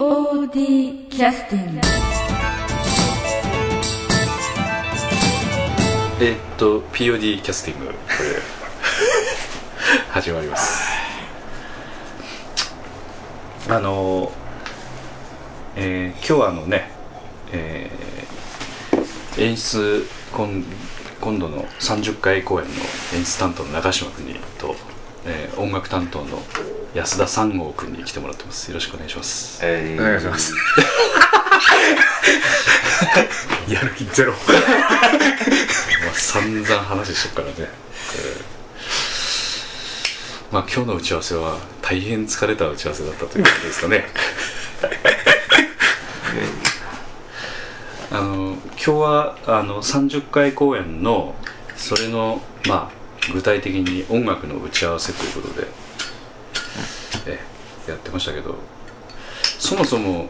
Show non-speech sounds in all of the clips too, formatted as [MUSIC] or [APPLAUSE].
POD キャスティングえっと POD キャスティングこれ。始まります。あのえー今日はあのね、えー演出今今度の30回公演の演出担当の中島君と、えー音楽担当の安田三郷君に来てもらってます。よろしくお願いします。えお願いします。[LAUGHS] やる気ゼロ。[LAUGHS] まあ散々話してるからね、えーまあ今日の打ち合わせは大変疲れた打ち合わせだったということですかね。あの今日はあの30回公演のそれのまあ具体的に音楽の打ち合わせということで、えやってましたけどそもそも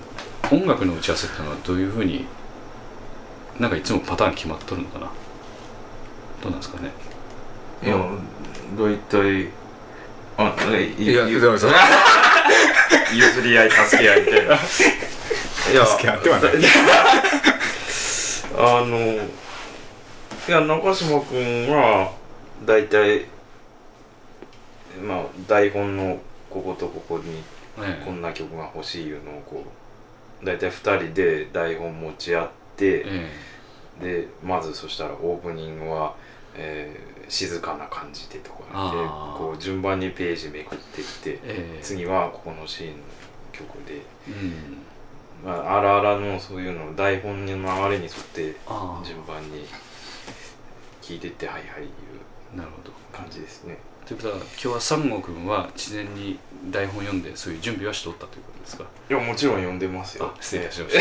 音楽の打ち合わせっていうのはどういうふうになんかいつもパターン決まっとるのかな？どうなんですかね？いや大体あえいいや、[LAUGHS] 譲り合い助け合いみたいな。い [LAUGHS] や助け合ってはない。あのいや中島君は大体まあ台本のこことここにえこんな曲が欲しいいうのをこう大体2人で台本持ち合って、えでまずそしたらオープニングは、えー静かな感じでとかでこう順番にページめくっていって、ええ。次はここのシーンの曲で、うん。まあ、あらあらのそういうの台本の流れに沿って順番に聞いてってはいはいいうなるほど。感じですねということは今日は三郷君は事前に台本読んでそういう準備はしとったということですか？いやもちろん読んでますよ。あ失礼いたしまし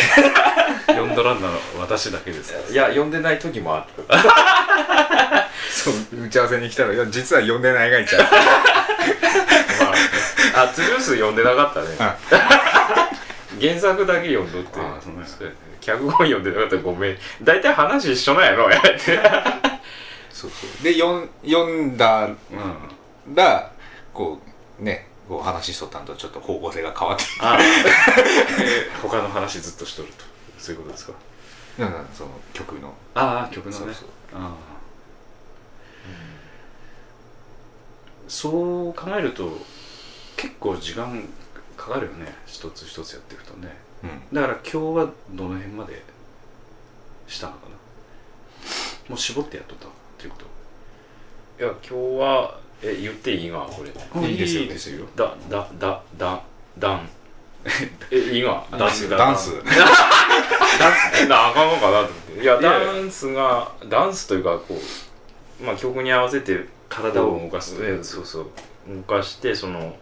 た。[LAUGHS] 読んどらんなの私だけですいや読んでない時もある。[LAUGHS] そう、打ち合わせに来たら、いや、実は呼んでないがいちゃう。まあ、あトゥルース読んでなかったね。あ。[LAUGHS] 原作だけ読んどって。あそうなんや。そうやね脚本読んでなかったらごめん。大体話一緒なんやろやって。そうそう。で、読んだうんら、こう、ね、こう話しとったんとちょっと方向性が変わって、ああ、[LAUGHS] えー他の話ずっとしとると。そういうことですか？なんかその曲の。ああ曲のね。そうそう。ああ、そう考えると結構時間かかるよね。一つ一つやっていくとね。うん。だから今日はどの辺までしたのかな？もう絞ってやっとったっていうこいや今日はえ言っていいがこれ。といいですよ。いいですよ。だだだだダン。えいいがダンス。ダンス。ダンス。なあかんのかなと思って。いやダンスがダンスというかこうまあ曲に合わせて体を動かすえそうそう。動かしてその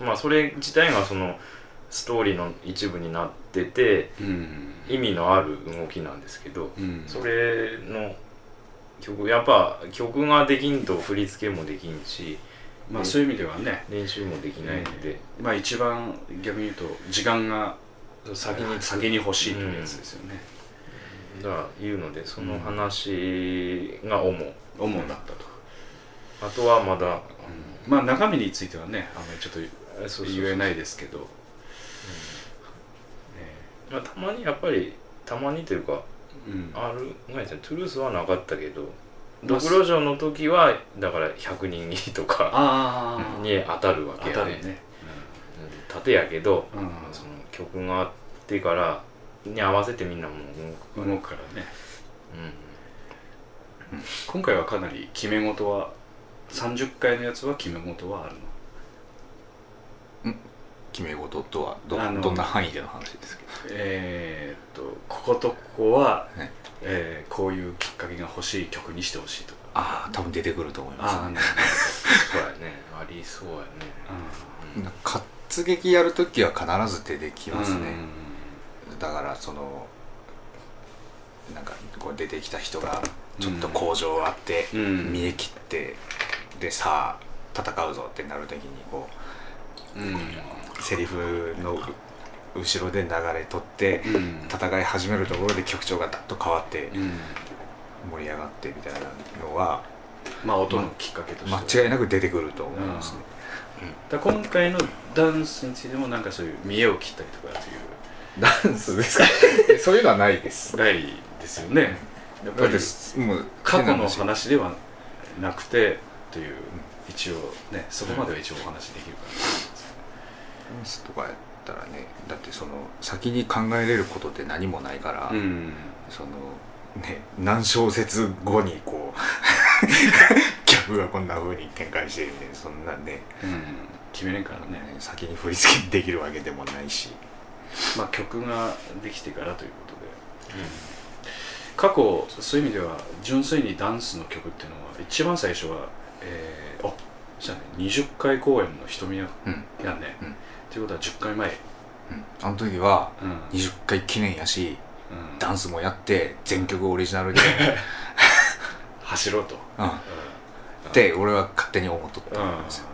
まあそれ自体がそのストーリーの一部になっててうん。意味のある動きなんですけどうん。それの曲やっぱ曲ができんと振り付けもできんしまあそういう意味ではね。練習もできないので、まあ一番逆に言うと時間が先に先に欲しいというやつですよね、だから言うのでその話が主、主だったと、あとはまだ。まあ中身についてはねあんまりちょっと言えないですけど。まあ、たまにやっぱりたまにというかうんあるごめんなさいトゥルースはなかったけどまあドクロ城の時はだから100人切りとかに当たるわ当けやね。ねうん縦やけど、うん。その曲があってからに合わせてみんなもう動く動くからね。うん。今回はかなり決め事は30回のやつは決め事はあるの？決め事とはどどんな範囲での話ですか？えーっとこことここは、ねえーこういうきっかけが欲しい曲にしてほしいとか。ああ多分出てくると思います。ああね。そうやね。ありそうやね。うん。活劇やるときは必ず出てきますね、うん。だからそのなんかこう出てきた人がちょっと向上あって、うん。見え切ってでさあ戦うぞってなるときにこうん。うセリフのう後ろで流れ取って、うん。戦い始めるところで曲調がダッと変わってうん。盛り上がってみたいなのはまあ音のきっかけとして。間違いなく出てくると思いますね、だから今回のダンスについてもなんかそういう見栄を切ったりとかという。ダンスですか？[LAUGHS] そういうのはないです。ないですよね。やっぱりだってもう過去の話ではなくてという一応ねそこまでは一応お話できるかとかやったらねだってその先に考えれることって何もないから、うん。そのね何小節後にこう [LAUGHS] 客がこんな風に展開してるんでそんなねうん。決めれんからね。ね先に振り付けできるわけでもないし。まあ曲ができてからということで、過去そういう意味では純粋にダンスの曲っていうのは一番最初はえー、あじゃあね20回公演の瞳やうん。やね、うん。っていうことは10回前、うん。あの時はうん。20回記念やしうん。ダンスもやって全曲オリジナルで、[LAUGHS] 走ろうと、うん、っうて俺は勝手に思っとっんたんですよ、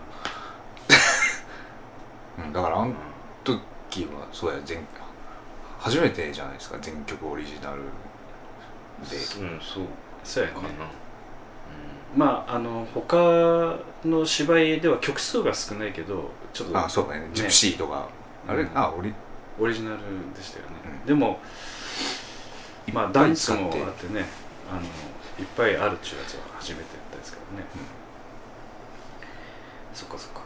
うん、だからあの時はそうや全初めてじゃないですか全曲オリジナルで。うんそう。そうやね。かなまああの他の芝居では曲数が少ないけどちょっとあそうだね。ジプシーとか、あれ、うん。あオリオリジナルでしたよね、うん。でもまあダンスもあってねあのいっぱいあるっちゅうやつは初めてやったですからね、そっかそっか。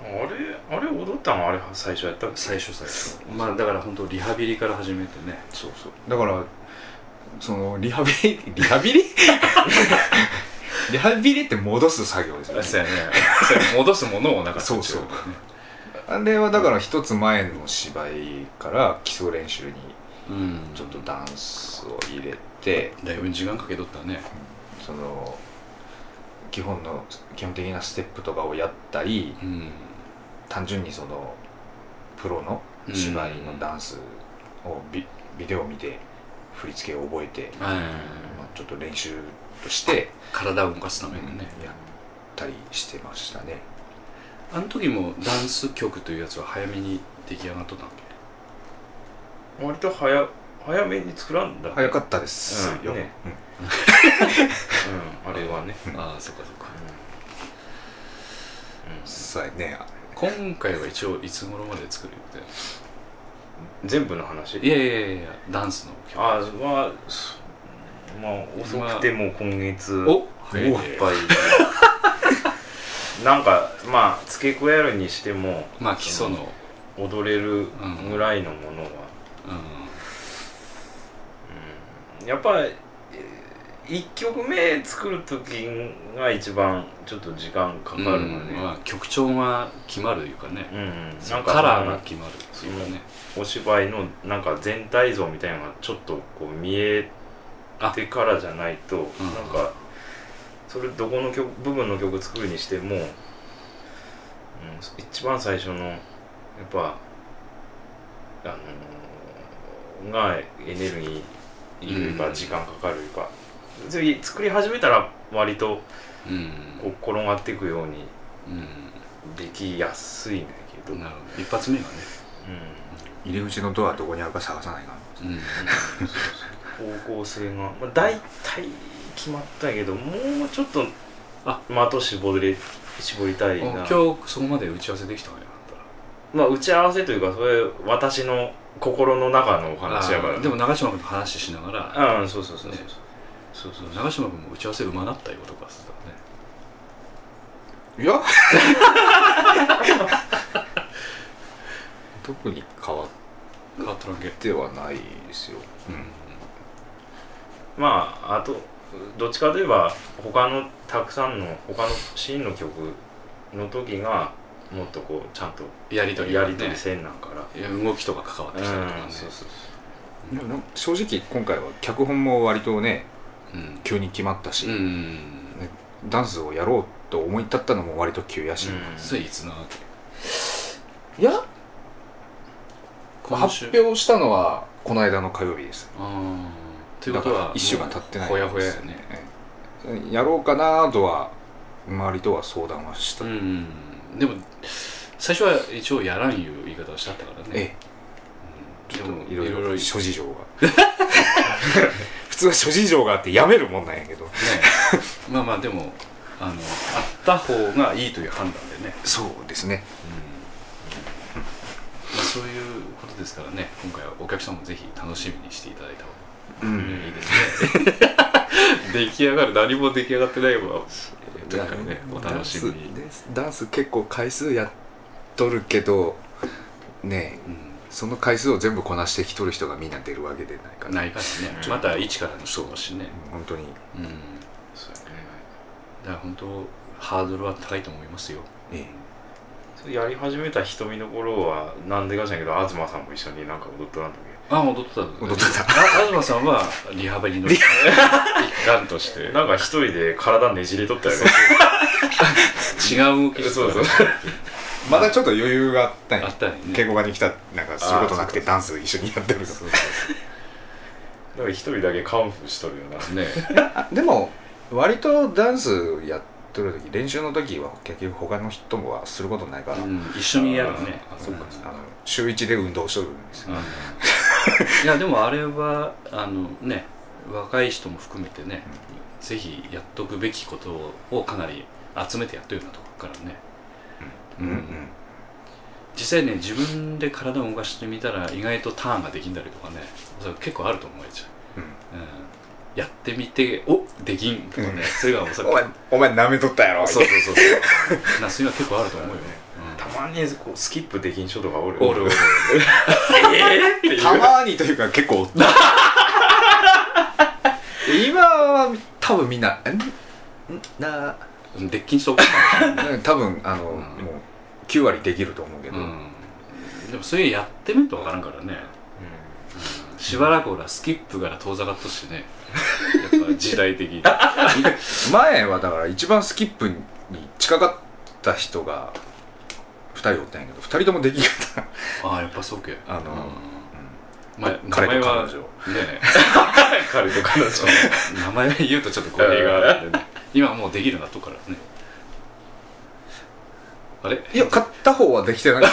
あれあれ踊ったのあれ最初やった最初最初。まあだから本当リハビリから始めてね。そうそう。だからそのリハビリ？リハビリ？[LAUGHS] リハビリって戻す作業ですよね。そうやね。戻すものもなかったそうそう。あれはだから一つ前の芝居から基礎練習にうん。ちょっとダンスを入れて、だいぶ時間かけとったね。その基本の基本的なステップとかをやったりうん。単純にそのプロの芝居のダンスをビビデオを見て振り付けを覚えて、はい。まあ、ちょっと練習として体を動かすためにね、やったりしてましたね。あの時もダンス曲というやつは早めに出来上がっとったんけ？割と早早めに作らんだ早かったです。よ、うん。ねうん。[LAUGHS] うん。あれはね。ああそっかそっか。うん。そうやね。今回は一応いつ頃まで作る予定全部の話？いやいやいやダンスの曲。あまあそまあ遅くても今月おいっぱい。[LAUGHS] なんかまあ付け加えるにしてもまあ基礎の。踊れるぐらいのものは、うん。うん。やっぱり1曲目作る時が一番ちょっと時間かかるのね、まあ、曲調が決まるいうかね、うんうん。なんかカラーが決まるういうかね。お芝居のなんか全体像みたいなのがちょっとこう見えてからじゃないと、ん。なんかそれどこの曲部分の曲作るにしても、うん、一番最初のやっぱあのーがエネルギーいうん。時間かかるか、次作り始めたら割とうん。こう転がっていくようにうん。できやすいんだけど、なるほど。一発目がね。うん。入り口のドアどこにあるか探さないかうん [LAUGHS] 方向性が、まあ、大体決まったけどもうちょっとあ。的絞り絞りたいな。今日そこまで打ち合わせできたんや。まあ打ち合わせというかそれ私の心の中のお話やから。でも長嶋君と話しながら。うんそうそうそうそう、ね。そうそう。長嶋君も打ち合わせうまなったよとかさね。いや。[LAUGHS] 特に変わっ変わったらんけ。てはないですよ、まああとどっちかといえば他のたくさんの他のシーンの曲の時がもっとこうちゃんとやり取りやり取りせんなんから、いや動きとか関わってきたりとかね。うん。そうそうでもなんか正直今回は脚本も割とねうん。急に決まったし、うん。ねダンスをやろうと思い立ったのも割と急やし、うん。それいつなわけいや発表したのはこの間の火曜日です。ああということはだから一週間経ってないほやほややね。ええやろうかなとは周りとは相談はした、うん。でも最初は一応やらんいう言い方をしちゃったからね。ええ。でもえいろいろ諸事情が。普通は諸事情があってやめるもんなんやけど。まあまあでもあのあった方がいいという判断でね、そうですね。まあ、そういうことですからね。今回はお客さんもぜひ楽しみにしていただいた方がうん。いいですね出来上がる。何も出来上がってないわ。とにかくねお楽しみに、ダンスダンス結構回数やっとるけどねうんその回数を全部こなしてきとる人がみんな出るわけでないから。ないからね。うんまた一からの人もしね。本当に。うん。そうやね。だから本当ハードルは高いと思いますよ。えそれやり始めた瞳の頃はなんでかしらんけど東さんも一緒になんか踊っとらんだあ踊ってた踊ってた。あ東さんはリハビリの一環として。けなんか一人で体ねじれとったよね違う。動きしてたそうそう。[LAUGHS] まだちょっと余裕があったんや。あったよね。稽古場に来たなんかすることなくてあーダンス一緒にやってると。そうそうだから一人だけカンフーしとるよな。ね。あ [LAUGHS] でも割とダンスやってる時練習の時は結局他の人もはすることないから、うん一緒にやるね。あそっかあの週一で運動しとるんですよ、[LAUGHS] いやでもあれはあのね若い人も含めてね、ぜひやっとくべきことをかなり集めてやっとるようなとこからね。うん。うん実際ね自分で体を動かしてみたら意外とターンができんだりとかねそれ結構あると思うよじゃうん。うん、やってみておできんとかね、それがおそらお前お前舐めとったやろそうそうそうそう。な。そういうのは結構あると思うよ、たまにこうスキップできん人とかおる？うん、おるおる。[LAUGHS] えーったまにというか結構。[LAUGHS] 今は多分みんな「ん？んなでっきんしておくかもしれない多分あの、うん。もう9割できると思うけど、うん、でもそういうやってみるとわからんからね。しばらくほらスキップから遠ざかっとしてね。やっぱ時代的に。[LAUGHS] 前はだから一番スキップに近かった人が2人おったんやけど2人ともでき方ああやっぱそうけ。あの、うん。まあ、名彼と彼女。ね。[LAUGHS] 彼と彼女。名前言うとちょっと語弊があるんでね。[LAUGHS] 今もうできるなっとくからね。あれ？いや片方はできてな [LAUGHS] い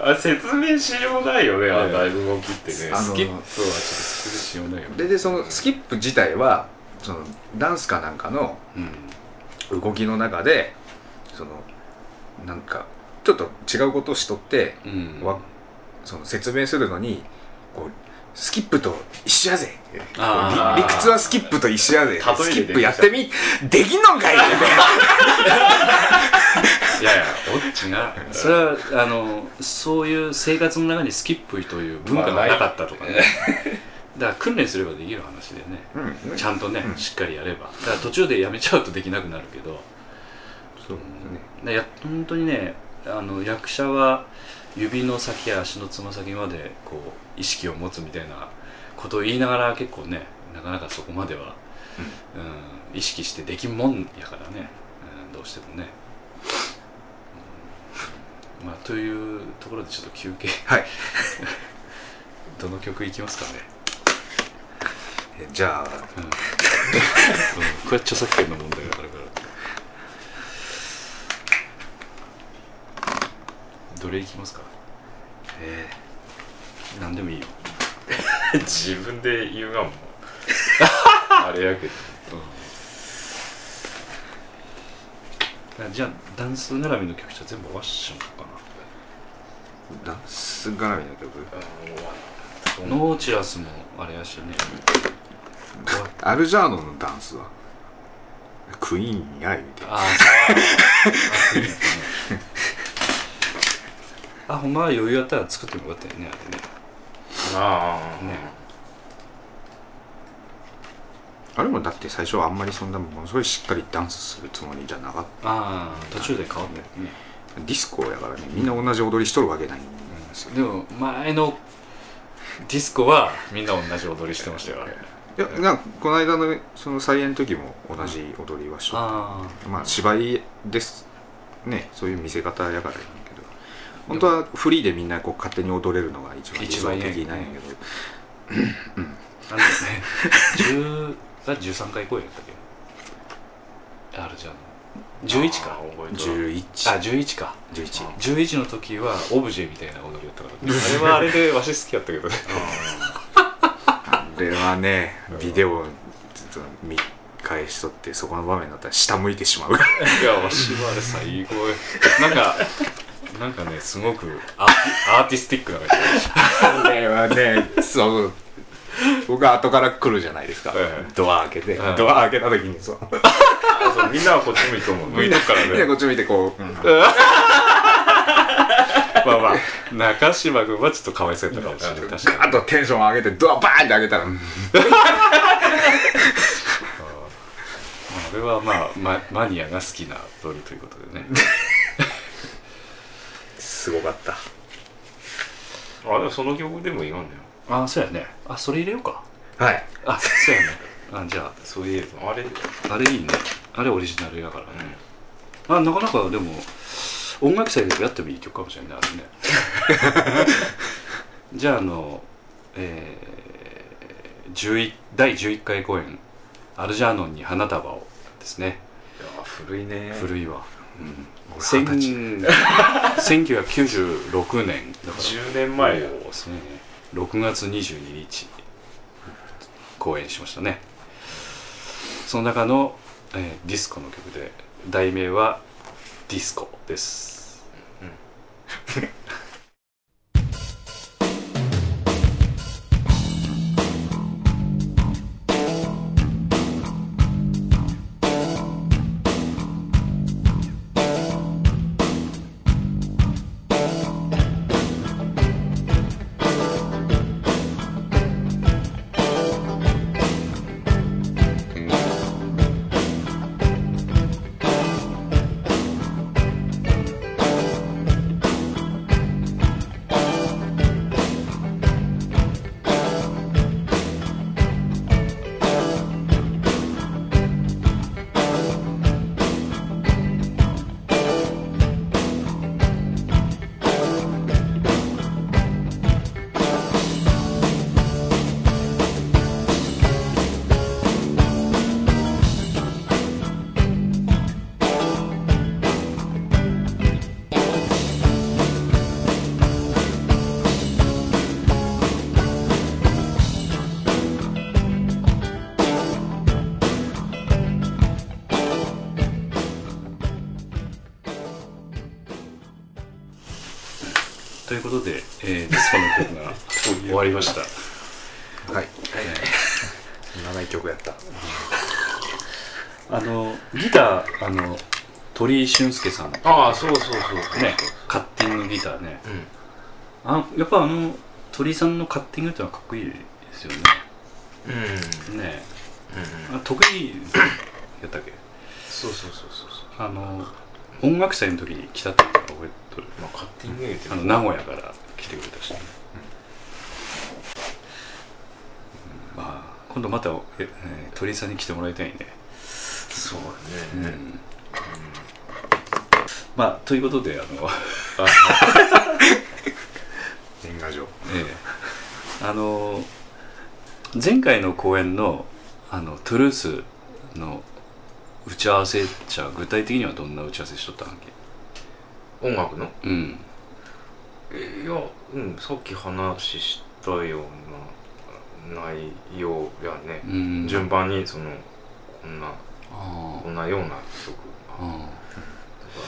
あ説明しようないよねあええのだいぶ動きってね。あのスキップはちょっと失礼しようないよででそのスキップ自体はそのダンスかなんかのうん。動きの中でそのなんかちょっと違うことをしとって、うん。わその説明するのにこうスキップと一緒やぜ理理屈はスキップと一緒やぜスキップやってみできんのんかいって。いやいやオッチが？それはあのそういう生活の中にスキップという文化がなかったとかね。だから訓練すればできる話でね。うん。ちゃんとね、うん。しっかりやれば。だから途中でやめちゃうとできなくなるけどそうね。や本当にねあの役者は指の先や足のつま先までこう意識を持つみたいなことを言いながら結構ねなかなかそこまでは、うん。意識してできんもんやからね、うんどうしてもね、うん。まあというところでちょっと休憩。はい。[LAUGHS] どの曲いきますかね、えじゃあ。うん。うん。これは著作権の問題があるからどれいきますか？え何でもいいよ。[LAUGHS] 自分で言うがもう。[LAUGHS] あれやけど。あじゃあダンス絡みの曲じゃ全部終わっしゃおうかーダンス絡みの曲？なノーチラスもあれやしね。アルジャーノのダンスは？クイーンや言うてああそう [LAUGHS] あほんまは余裕あったら作ってもよかったよねあああれねね。あれもだって最初はあんまりそんなものすごいしっかりダンスするつもりじゃなかっああ途中で変わったよね、たディスコやからねみんな同じ踊りしとるわけないんですよ。でも前のディスコはみんな同じ踊りしてましたよあれ。いやなんかこの間のその再演の時も同じ踊りはしとった。あまあ芝居ですね。そういう見せ方やから。やけど本当はフリーでみんなこう勝手に踊れるのが一番一番いい的なんやけど。ああのね10あ13回公演やったっけ？あるじゃん。11か。覚えとる11あ11か11 11の時はオブジェみたいな踊りやったから。あれはあれでわし好きやったけどね。あれはねビデオずっと見返しとってそこの場面だったら下向いてしまういやわしはあれ最高よなんかなんかねすごくアーティスティックな感じこれはねそう。僕は後から来るじゃないですか、ドア開けて、はいドア開けた時にそう。あそうみんなはこっち向いて思う向いてるからね。みんなこっち見てこう、うん。まあまあ中島君はちょっとかわいそうやったかもしれない。確かに。ガーッとテンション上げてドアバーンって開けたら、[LAUGHS] あれはまあママニアが好きなドルということでねすごかった。あでもその曲でもいいわんだよ。あそうやね。あそれ入れようか。はい。あそうやね。[LAUGHS] あじゃあそういえば。あれあれいいね。あれオリジナルやからね、あなかなかでも音楽祭でやってもいい曲かもしれないあれね。[LAUGHS] じゃああのえー、11第11回公演「アルジャーノンに花束を」ですね。いや古いね。古いわ、うん、1996年だから10年。前やですね。6月22日。公演しましたね。その中の、えーディスコの曲で題名は「ディスコ」です。といました。はい、長い。曲やったあのギターあの鳥居俊介さん。ねああそうそうそう。そうカッティングギターね。うん。あやっぱあの鳥居さんのカッティングってのはかっこいいですよね。うん。うんね。うん。あ得意やったっけ？そうそうそうそうそう。あの音楽祭の時に来たって覚えとる。まあカッティングあの名古屋から来てくれたし、ねうんまあ今度また、ええー鳥居さんに来てもらいたいね、そううだね。ん。まあということであの [LAUGHS] 年賀状。ええ。あの前回の公演のあのトゥルースの打ち合わせじゃ具体的にはどんな打ち合わせしとったんけ？音楽の？うん。いやうんさっき話したよ内容やね。うん。順番にそのこんなあこんなような曲。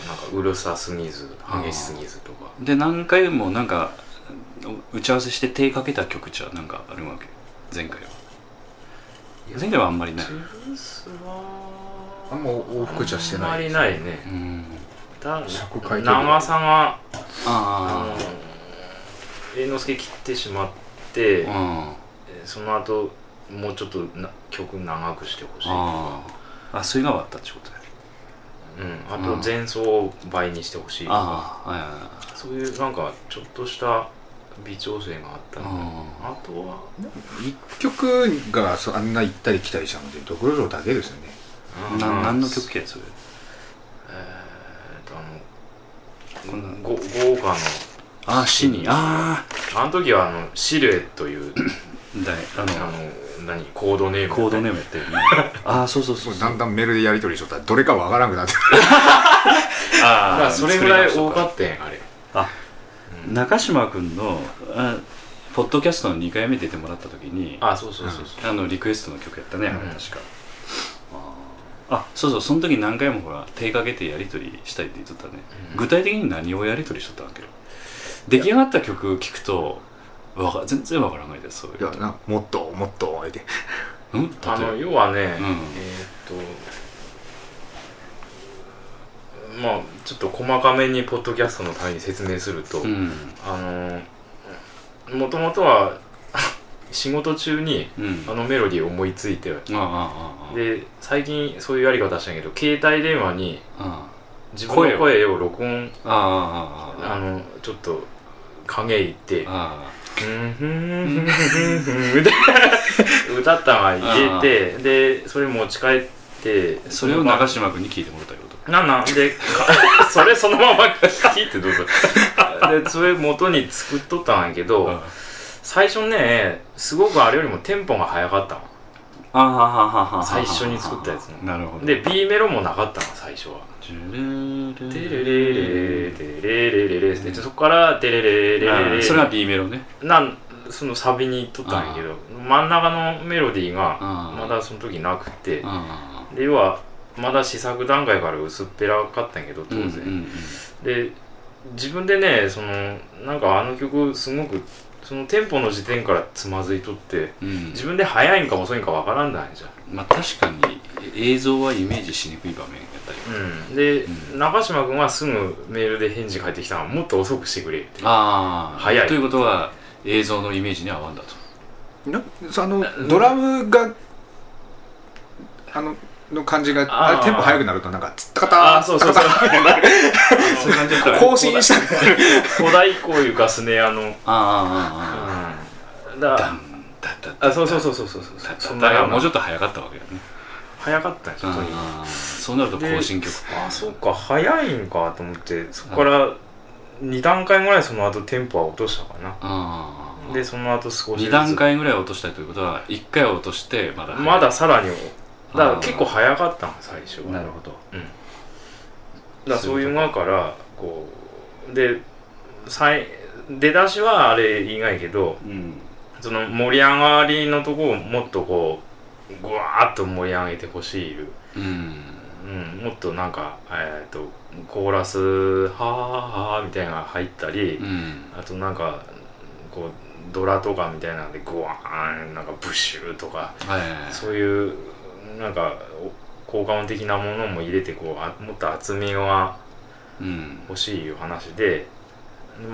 なんかうるさすぎず激しすぎずとか。あで何回もなんか打ち合わせして手かけた曲じゃなんかあるわけ。前回は。前回はあんまりない。あんま往復じゃしてないあんまりないね。うん。長さがあ猿之助切ってしまってあえその後もうちょっとな曲長くしてほしい。とかあああそういうのがあったってことだうん、あうん。と前奏を倍にしてほしい。とかああはいはいはい。そういうなんかちょっとした微調整があったので。ああとは一曲がそうあんな行ったり来たりしたのでドクロ城だけですよね。うん。な何の曲やそれ？えー、とあこのご豪華の。ああ死に。ああの時はあのシルエットというあだいああのの何コードネームコードネームやってるね。[LAUGHS] ああそうそうそうだんだんメールでやり取りしとったらどれかわからなくなって。[LAUGHS] あまあそれぐらい多かっったんやあれ。あうん。中島君のあポッドキャストの2回目出てもらった時にああそうそうそうそう。のリクエストの曲やったねあれうん。確か、ああそうそうその時何回もほら手かけてやり取りしたいって言っとったね、うん。具体的に何をやり取りしとったわけ？よ出来上がった曲聴くとわか全然わからないですそういうこと。いやなもっともっと言ってうん？例えば。あの要はね、うん。えーっとまあちょっと細かめにポッドキャストのために説明すると、うん。あのもともとは [LAUGHS] 仕事中にうん。あのメロディーを思いついてああああで最近そういうやり方したんやけど携帯電話にあ自分の声を録音ああああああ。のちょっと影いってあ「ふんふんふんふんふん」って歌ったのが入れてでそれ持ち帰ってそれを長嶋君に聞いてもらったよとなんなんでそれそのまま聞いてどうぞでそれ元に作っとったんやけど最初ねすごくあれよりもテンポが速かったの最初に作ったやつのなるほど。で B メロもなかったの最初は。テレレレテレレレレってそこからテレレレレレそれは B メロねなんそのサビにいっとったんやけど真ん中のメロディーがまだその時なくてあで要はまだ試作段階から薄っぺらかったんやけどあ当然、で自分でねそのなんかあの曲すごくそのテンポの時点からつまずいとってうん。うん自分で速いんか遅いんかわからんないじゃん。まあ確かに映像はイメージしにくい場面やったり。うん、で、う中島君はすぐメールで返事返ってきたのはもっと遅くしてくれって。ああ早い。ということは映像のイメージに合わんだと。なそあのドラムがあのの感じがあれテンポ速くなるとなんかツッタカタあそうそうそう。そういう感じだったら更新したくなる古代こういうかスネアの、うん、ああああああだからあそうそうそうそうそう。だからもうちょっと早かったわけだね。早かったよと。にかくああそうなると更新曲。あそうか早いんかと思ってそこから2段階ぐらいその後テンポは落としたかな。ああでその後少しずつ。2段階ぐらい落としたいということは1回落としてまだまださらにだからあー結構早かったの最初は。なるほど。うん、だからそういう側からこうでさい出だしはあれ意外けどうん。その盛り上がりのとこをもっとこうぐわーっと盛り上げてほしい、う。ん。うん、もっとなんかえっ、とコーラス「はーはー」みたいなのが入ったり、うん。あとなんかこうドラとかみたいなのでグワーンなんかブッシュとかはい。そういうなんかお効果音的なものも入れてこうあもっと厚みがうん。欲しいいう話で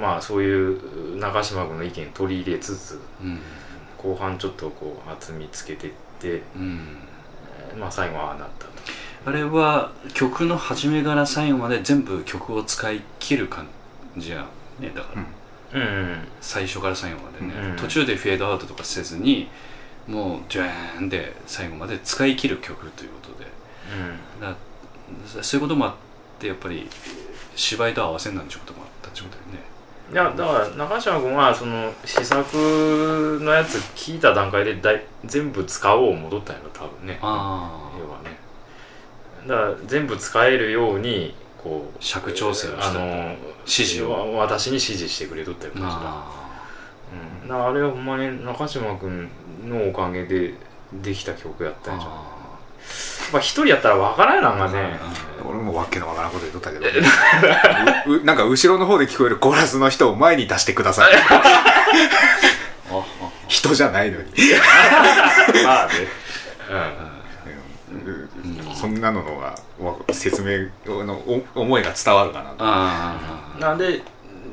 まあそういう中島君の意見取り入れつつうん。後半ちょっとこう厚みつけてってうん。まあ最後はああなったと。あれは曲の初めから最後まで全部曲を使い切る感じやねだから、うん。うんうん。最初から最後までね、うん。途中でフェードアウトとかせずにもうジャーンで最後まで使い切る曲ということで。だそういうこともあってやっぱり芝居と合わせんなんてこともあったってことだよね。いやだから中島君はその試作のやつ聞いた段階でだい全部使おう戻ったんやろ多分ね。あ要はね。だから全部使えるようにこう尺調整をしたあの指示を。わ私に指示してくれとったよ確か、あうん、だからあれはほんまに中島君のおかげでできた曲やっーたんじゃん。あまあ一人やったら分からんなんかね俺もわけのわからんこと言っとったけどなんか後ろの方で聞こえるコーラスの人を前に出してください人じゃないのにまあねうんそんなのの説明のお思いが伝わるかななんで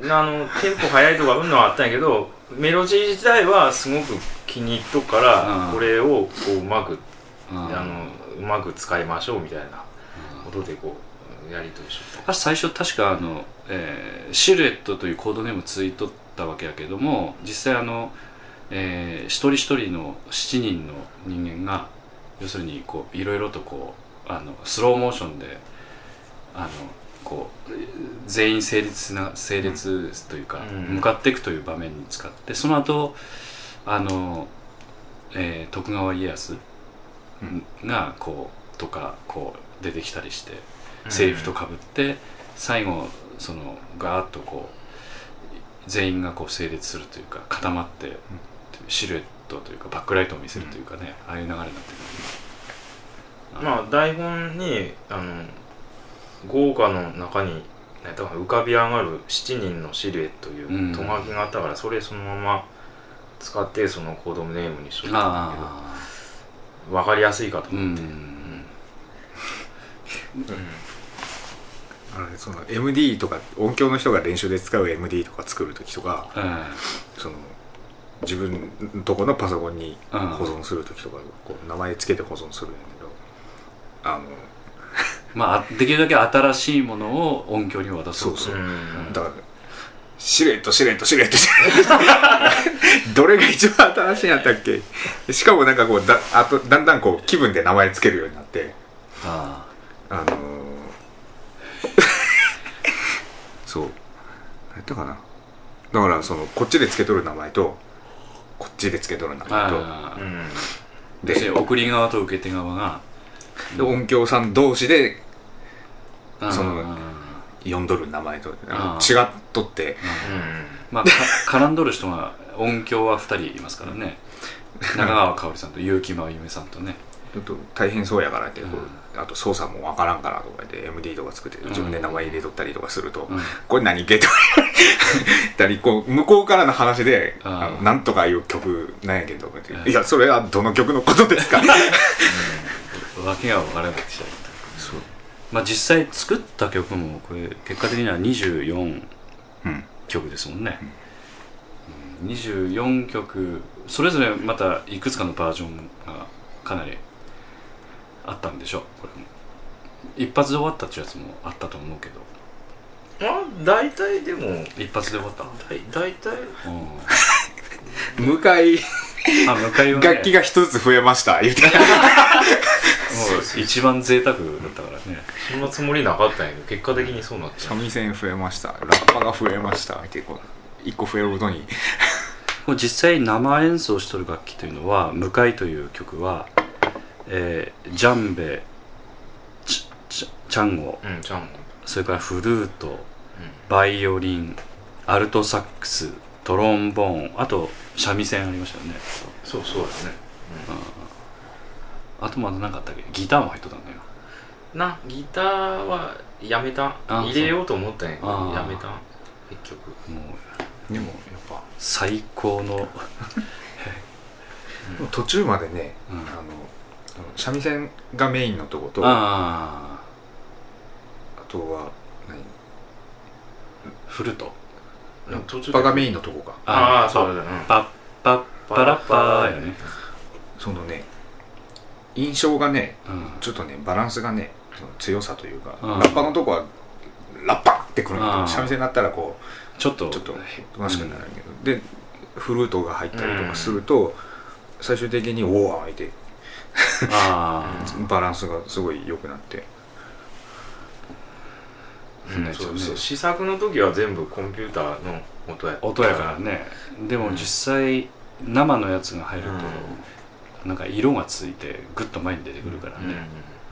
あのテンポ速いとかうんのはあったんやけどメロディー自体はすごく気に入っとくからうん。これをこううまくああのうまく使いましょうみたいなことでこうやりとりしとった私最初確かあの、えーシルエットというコードネームついとったわけやけども実際あの、えー一人一人の7人の人間が要するにこういろいろとこうあのスローモーションであのこう全員整列な整列というか、うん。向かっていくという場面に使ってその後あの、えー徳川家康がこうとかこう出てきたりして。セリフとかぶって最後そのガーッとこう全員がこう整列するというか固まってシルエットというかバックライトを見せるというかね、ああいう流れになってる。まあ台本にあの豪華の中に何だか浮かび上がる7人のシルエットといううん。とがきがあったからそれそのまま使ってそのコードネームにしといたんだあ。けど分かりやすいかと思って、ん。あのねその MD とか音響の人が練習で使う MD とか作る時とかうん。その自分のとこのパソコンにうん保存する時とかこう名前つけて保存するんやけどあのまあできるだけ新しいものを音響に渡そうと。そうう。ん。だからシルエットシルエットシルエット。[LAUGHS] どれが一番新しいんやったっけ？しかもなんかこうだあとだんだんこう気分で名前つけるようになって。ああ。のー。[LAUGHS] そう。何やったかな？だからそのこっちでつけとる名前とこっちでつけとる名あ前と。ああ。うん。でで送り側と受け手側がで音響さん同士でうんそのうん呼んどる名前とあ違っとって。まあか [LAUGHS] 絡んどる人が音響は2人いますからね。中川香織さんと結城真由美さんとね。ちょっと大変そうやからってあと操作もわからんからとか言って MD とか作って自分で名前入れとったりとかすると、うん。これ何ゲとか言ったりこう向こうからの話でなんとかいう曲なんやけどとか言ってうん。いやそれはどの曲のことですか？[LAUGHS] わけが分からなくてきそう。まあ実際作った曲もこれ結果的には24うん。曲ですもんね、うん。24曲それぞれまたいくつかのバージョンがかなりあったんでしょうこれも。一発で終わったっていうやつもあったと思うけど。まあ大体でも一発で終わった大大体。うん。[LAUGHS] 向かいあ向かいは、ね、楽器が一つ増えました言って。もう一番贅沢だったからね。そんなつもりなかったんやけど結果的にそうなって三味線増えました。ラッパが増えました。ってこう一個増えるごとに。もう実際生演奏しとる楽器というのは「向かい」という曲は、えージャンベチチチャンゴ。うんちゃんもそれからフルートバイオリンアルトサックストロンボーンあと三味線ありましたよね。そうそうですねあとまだ何かあったっけ？ギターも入っとったんだよ。なギターはやめた。あ入れようと思ったんやけどやめた。結局。もうでもやっぱ。最高の、[LAUGHS] 途中までね、うん。あの三味線がメインのとことああとは何？フルート途中パがメインのとこか。ああそうだね。パッパッパラッパーやね。そのね印象がねうん。ちょっとねバランスがねその強さというか、うん。ラッパのとこはラッパってくるんだけうんど三味線になったらこちょっとうちょっとおとなしくなるけど、でフルートが入ったりとかすると、最終的に「おお!」開いて。あ [LAUGHS] バランスがすごい良くなってうん。ねそう。そう試作の時は全部コンピューターの音やあ音やからね。でも実際生のやつが入ると、なんか色がついてグッと前に出てくるからうん。ね、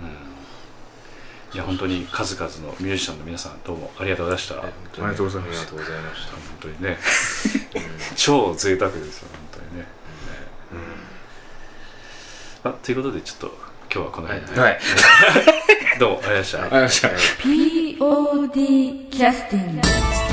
うん。いや本当に数々のミュージシャンの皆さんどうもありがとうございました。本ありがとうございますありがとうございました。当にね。[LAUGHS] [LAUGHS] 超贅沢ですよ本当にね、あということでちょっと今日はこの辺で、はい。は [LAUGHS] いどうもありがとうござい。ましたありがとうござい。ました POD キャスティング